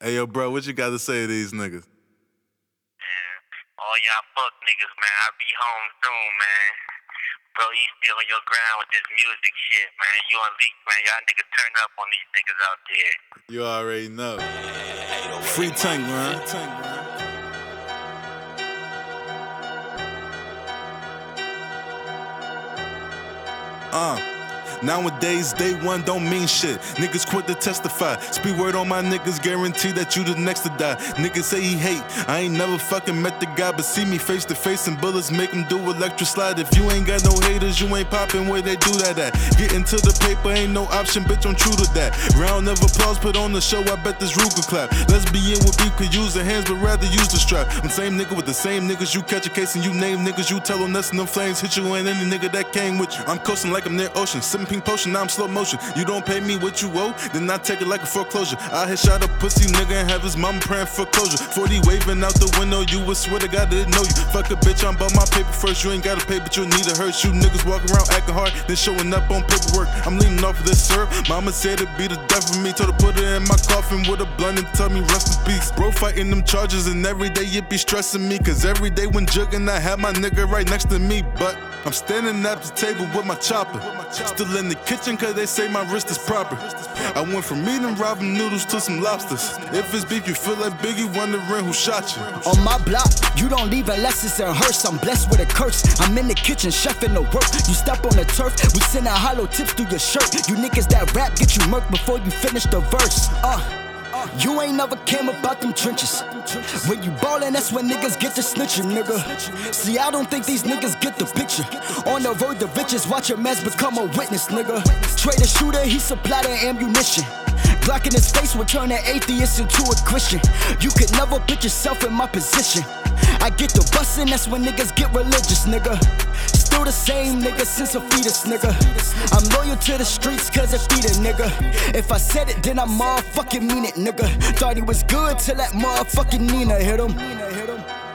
Hey, yo, bro, what you got to say to these niggas? All y'all fuck niggas, man. I'll be home soon, man. Bro, you still on your ground with this music shit, man. You on leak, man. Y'all niggas turn up on these niggas out there. You already know. Free tank, man. Uh. Nowadays, day one don't mean shit. Niggas quit to testify. Speed word on my niggas, guarantee that you the next to die. Niggas say he hate. I ain't never fucking met the guy, but see me face to face and bullets make him do electric slide. If you ain't got no haters, you ain't popping where they do that at. Getting to the paper ain't no option, bitch, I'm true to that. Round of applause put on the show, I bet this Ruger clap. Let's be in with beef, could use the hands, but rather use the strap. I'm same nigga with the same niggas, you catch a case and you name niggas, you tell them that's in the flames, hit you and any nigga that came with you. I'm coasting like I'm near ocean, sipping pink potion, now I'm slow motion. You don't pay me what you owe, then I take it like a foreclosure. I hit shot a pussy nigga and have his mama praying for closure. 40 waving out the window, you would swear to God I didn't know you. Fuck a bitch, I'm about my paper first. You ain't gotta pay, but you need a hurt. You niggas walking around acting hard, then showing up on paperwork. I'm leaning off of this syrup. Mama said it'd be the death of me. Told her put it in my coffin with a blunt and tell me rest in peace. Bro fighting them charges, and every day it be stressing me. Cause every day when jugging, I have my nigga right next to me. But I'm standing at the table with my chopper. Still in the kitchen, cause they say my wrist is proper. I went from eating ramen noodles to some lobsters. If it's beef, you feel like Biggie wondering who shot you. On my block, you don't leave unless it's a hearse. I'm blessed with a curse. I'm in the kitchen, chefing the work. You step on the turf, we send out hollow tips through your shirt. You niggas that rap get you murked before you finish the verse. Uh. You ain't never came about them trenches. When you ballin', that's when niggas get to snitching, nigga. See, I don't think these niggas get the picture. On the road to riches, watch your mess become a witness, nigga. Trade shooter, he supply the ammunition. Glock his face will turn an atheist into a Christian. You could never put yourself in my position. I get the bussin', that's when niggas get religious, nigga. Still the same nigga since a fetus, nigga. I'm loyal to the streets cause I feed a nigga. If I said it, then I motherfucking mean it, nigga. Thought he was good till that motherfucking Nina hit him.